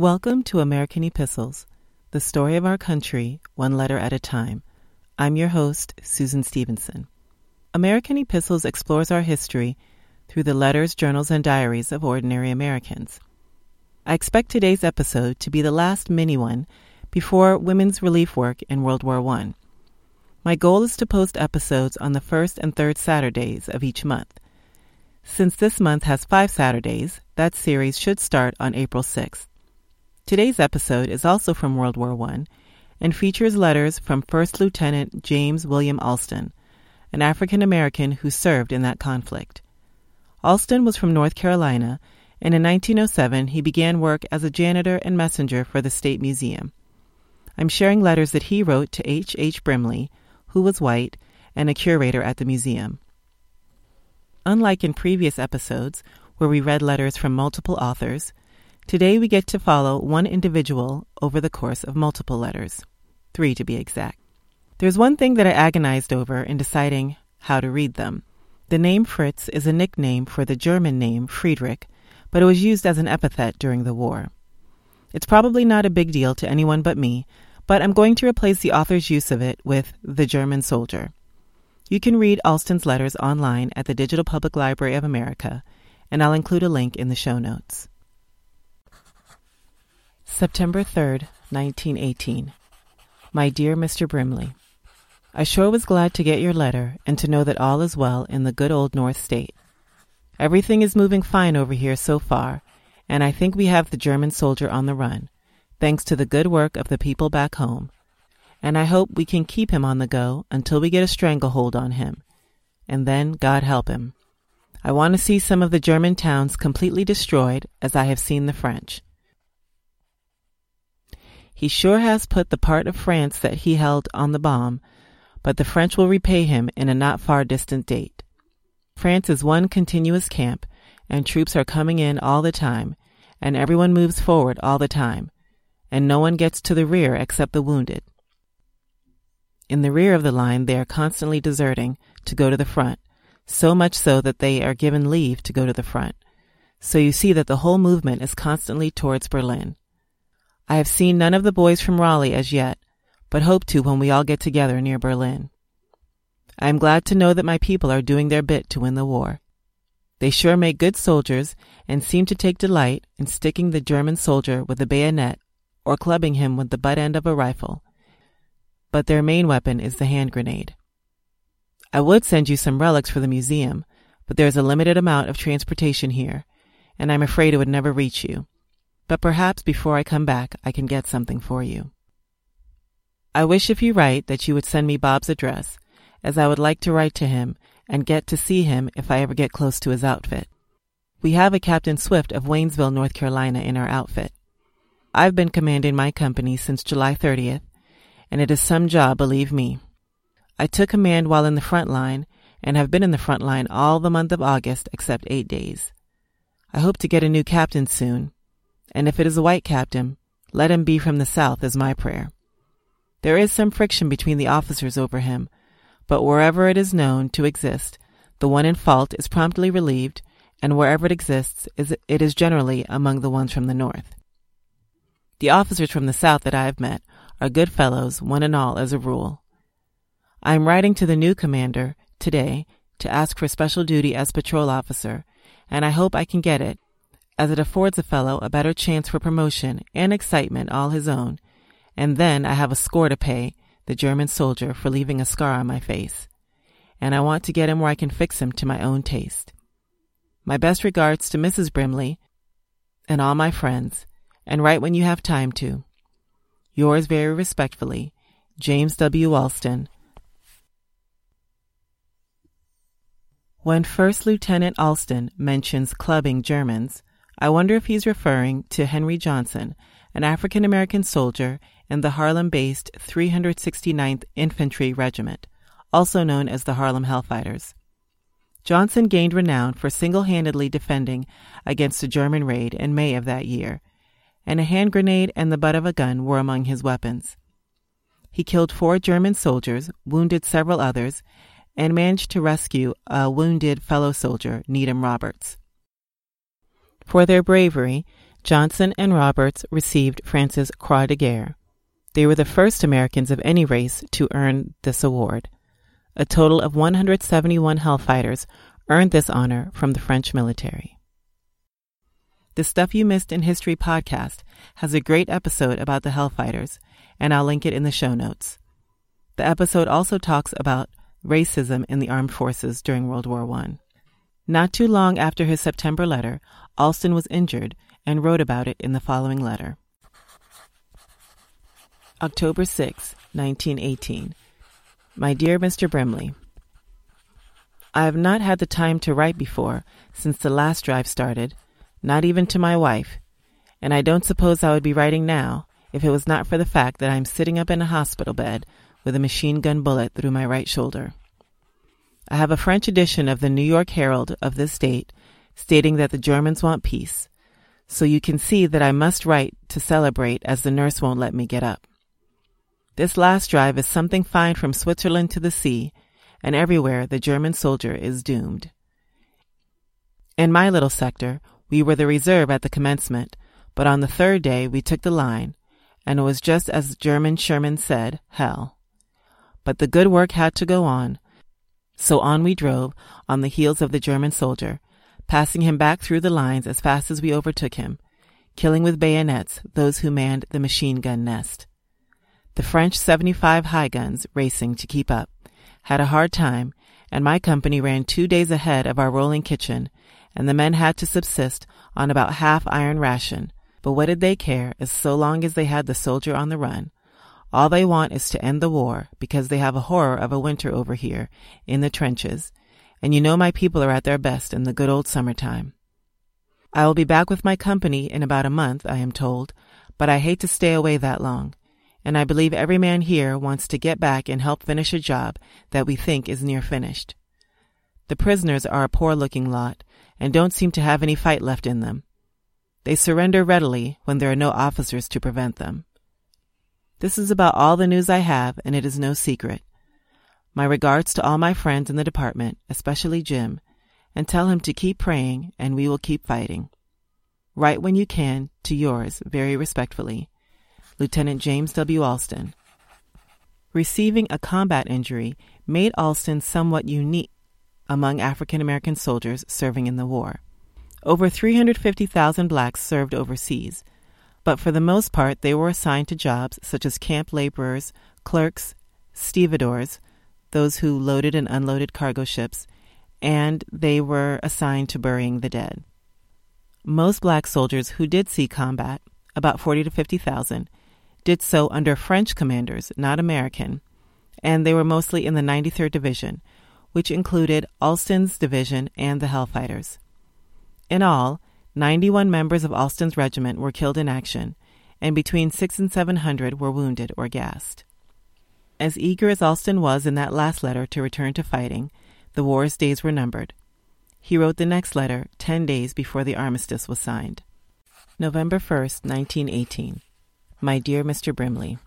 Welcome to American Epistles, the story of our country, one letter at a time. I'm your host, Susan Stevenson. American Epistles explores our history through the letters, journals, and diaries of ordinary Americans. I expect today's episode to be the last mini one before women's relief work in World War I. My goal is to post episodes on the first and third Saturdays of each month. Since this month has five Saturdays, that series should start on April 6th. Today's episode is also from World War I and features letters from First Lieutenant James William Alston, an African American who served in that conflict. Alston was from North Carolina, and in 1907 he began work as a janitor and messenger for the State Museum. I'm sharing letters that he wrote to H. H. Brimley, who was white and a curator at the museum. Unlike in previous episodes, where we read letters from multiple authors, today we get to follow one individual over the course of multiple letters, three to be exact. There's one thing that I agonized over in deciding how to read them. The name Fritz is a nickname for the German name Friedrich, but it was used as an epithet during the war. It's probably not a big deal to anyone but me, but I'm going to replace the author's use of it with the German soldier. You can read Alston's letters online at the Digital Public Library of America, and I'll include a link in the show notes. September 3rd, 1918. My dear Mr. Brimley, I sure was glad to get your letter and to know that all is well in the good old North State. Everything is moving fine over here so far, and I think we have the German soldier on the run, thanks to the good work of the people back home. And I hope we can keep him on the go until we get a stranglehold on him. And then, God help him. I want to see some of the German towns completely destroyed as I have seen the French. He sure has put the part of France that he held on the bomb but the French will repay him in a not far distant date. France is one continuous camp, and troops are coming in all the time, and everyone moves forward all the time, and no one gets to the rear except the wounded. In the rear of the line, they are constantly deserting to go to the front, so much so that they are given leave to go to the front. So you see that the whole movement is constantly towards Berlin. I have seen none of the boys from Raleigh as yet, but hope to when we all get together near Berlin. I am glad to know that my people are doing their bit to win the war. They sure make good soldiers and seem to take delight in sticking the German soldier with a bayonet or clubbing him with the butt end of a rifle. But their main weapon is the hand grenade. I would send you some relics for the museum, but there is a limited amount of transportation here, and I'm afraid it would never reach you. But perhaps before I come back, I can get something for you. I wish if you write that you would send me Bob's address, as I would like to write to him and get to see him if I ever get close to his outfit. We have a Captain Swift of Waynesville, North Carolina in our outfit. I've been commanding my company since July 30th, and it is some job, believe me. I took command while in the front line and have been in the front line all the month of August except eight days. I hope to get a new captain soon, and if it is a white captain, let him be from the South is my prayer. There is some friction between the officers over him, but wherever it is known to exist, the one in fault is promptly relieved, and wherever it exists, it is generally among the ones from the North. The officers from the South that I have met are good fellows, one and all, as a rule. I am writing to the new commander today to ask for special duty as patrol officer, and I hope I can get it, as it affords a fellow a better chance for promotion and excitement all his own and then I have a score to pay the German soldier for leaving a scar on my face. And I want to get him where I can fix him to my own taste. My best regards to Mrs. Brimley and all my friends, and write when you have time to. Yours very respectfully, James W. Alston. When First Lieutenant Alston mentions clubbing Germans, I wonder if he's referring to Henry Johnson, an African American soldier in the Harlem based 369th Infantry Regiment, also known as the Harlem Hellfighters. Johnson gained renown for single handedly defending against a German raid in May of that year, and a hand grenade and the butt of a gun were among his weapons. He killed four German soldiers, wounded several others, and managed to rescue a wounded fellow soldier, Needham Roberts. For their bravery, Johnson and Roberts received France's Croix de Guerre. They were the first Americans of any race to earn this award. A total of 171 Hellfighters earned this honor from the French military. The Stuff You Missed in History podcast has a great episode about the Hellfighters, and I'll link it in the show notes. The episode also talks about racism in the armed forces during World War I. Not too long after his September letter, Alston was injured and wrote about it in the following letter. October 6, 1918. My dear Mr. Brimley, I have not had the time to write before since the last drive started, not even to my wife, and I don't suppose I would be writing now if it was not for the fact that I am sitting up in a hospital bed with a machine gun bullet through my right shoulder. I have a French edition of the New York Herald of this date stating that the Germans want peace, so you can see that I must write to celebrate as the nurse won't let me get up. This last drive is something fine from Switzerland to the sea, and everywhere the German soldier is doomed. In my little sector, we were the reserve at the commencement, but on the third day we took the line, and it was just as General Sherman said, hell. But the good work had to go on, so on we drove on the heels of the German soldier, passing him back through the lines as fast as we overtook him, killing with bayonets those who manned the machine gun nest. The French 75 high guns, racing to keep up, had a hard time, and my company ran two days ahead of our rolling kitchen, and the men had to subsist on about half iron ration. But what did they care as so long as they had the soldier on the run? All they want is to end the war because they have a horror of a winter over here in the trenches, and you know my people are at their best in the good old summertime. I will be back with my company in about a month, I am told, but I hate to stay away that long, and I believe every man here wants to get back and help finish a job that we think is near finished. The prisoners are a poor looking lot and don't seem to have any fight left in them. They surrender readily when there are no officers to prevent them. This is about all the news I have, and it is no secret. My regards to all my friends in the department, especially Jim, and tell him to keep praying and we will keep fighting. Write when you can to yours very respectfully, Lieutenant James W. Alston. Receiving a combat injury made Alston somewhat unique among African American soldiers serving in the war. Over 350,000 blacks served overseas, but for the most part they were assigned to jobs such as camp laborers, clerks, stevedores, those who loaded and unloaded cargo ships, and they were assigned to burying the dead. Most black soldiers who did see combat, about 40 to 50,000, did so under French commanders, not American, and they were mostly in the 93rd Division, which included Alston's division and the Hellfighters. In all, 91 members of Alston's regiment were killed in action, and between six and seven hundred were wounded or gassed. As eager as Alston was in that last letter to return to fighting, the war's days were numbered. He wrote the next letter ten days before the armistice was signed. November 1st, 1918. My dear Mr. Brimley,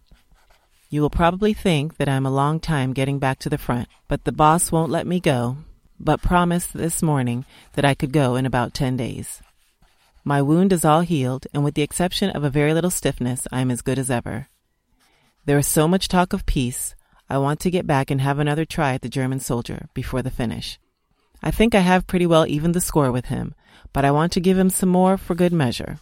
You will probably think that I'm a long time getting back to the front, but the boss won't let me go, but promised this morning that I could go in about ten days. My wound is all healed, and with the exception of a very little stiffness, I am as good as ever. There is so much talk of peace, I want to get back and have another try at the German soldier before the finish. I think I have pretty well evened the score with him, but I want to give him some more for good measure.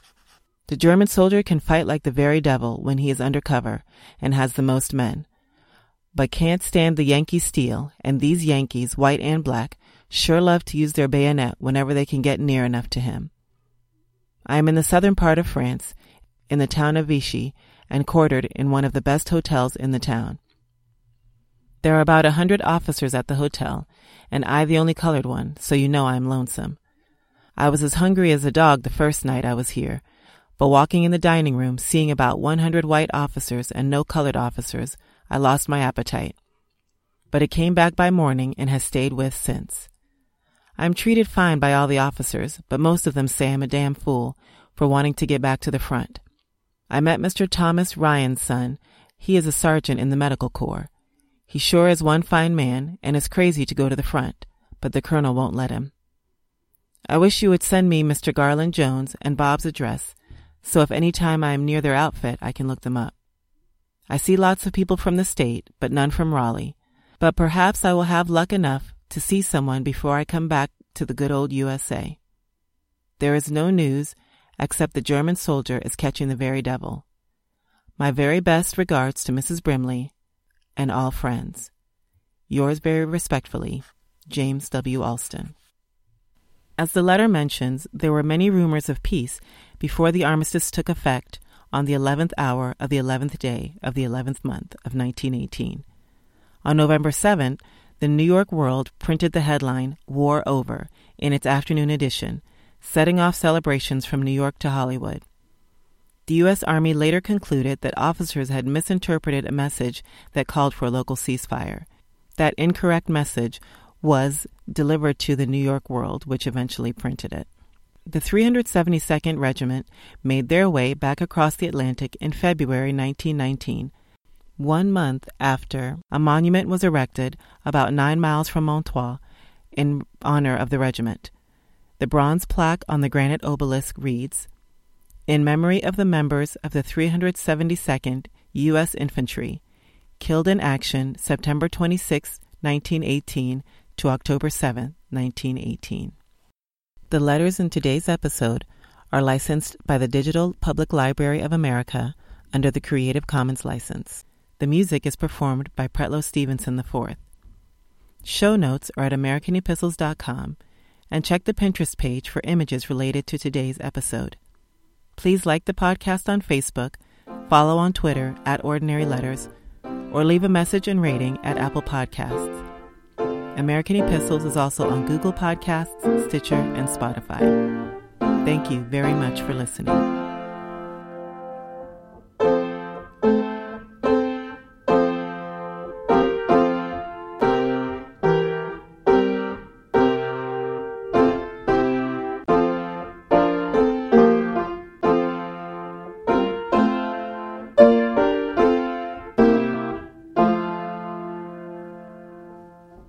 The German soldier can fight like the very devil when he is under cover and has the most men, but can't stand the Yankee steel, and these Yankees, white and black, sure love to use their bayonet whenever they can get near enough to him. I am in the southern part of France, in the town of Vichy, and quartered in one of the best hotels in the town. There are about a hundred officers at the hotel, and I the only colored one, so you know I am lonesome. I was as hungry as a dog the first night I was here, but walking in the dining room, seeing about one hundred white officers and no colored officers, I lost my appetite. But it came back by morning and has stayed with since. I am treated fine by all the officers, but most of them say I'm a damn fool for wanting to get back to the front. I met Mr. Thomas Ryan's son. He is a sergeant in the medical corps. He sure is one fine man and is crazy to go to the front, but the colonel won't let him. I wish you would send me Mr. Garland Jones and Bob's address so if any time I am near their outfit, I can look them up. I see lots of people from the state, but none from Raleigh. But perhaps I will have luck enough to see someone before I come back to the good old USA. There is no news except the German soldier is catching the very devil. My very best regards to Mrs. Brimley and all friends. Yours very respectfully, James W. Alston. As the letter mentions, there were many rumors of peace before the armistice took effect on the eleventh hour of the eleventh day of the eleventh month of 1918. On November 7th, the New York World printed the headline, War Over, in its afternoon edition, setting off celebrations from New York to Hollywood. The U.S. Army later concluded that officers had misinterpreted a message that called for a local ceasefire. That incorrect message was delivered to the New York World, which eventually printed it. The 372nd Regiment made their way back across the Atlantic in February 1919, one month after a monument was erected about nine miles from Monthois in honor of the regiment. The bronze plaque on the granite obelisk reads, In memory of the members of the 372nd U.S. Infantry, killed in action September 26, 1918 to October 7, 1918. The letters in today's episode are licensed by the Digital Public Library of America under the Creative Commons license. The music is performed by Pretlow Stevenson IV. Show notes are at AmericanEpistles.com and check the Pinterest page for images related to today's episode. Please like the podcast on Facebook, follow on Twitter at Ordinary Letters, or leave a message and rating at Apple Podcasts. American Epistles is also on Google Podcasts, Stitcher, and Spotify. Thank you very much for listening.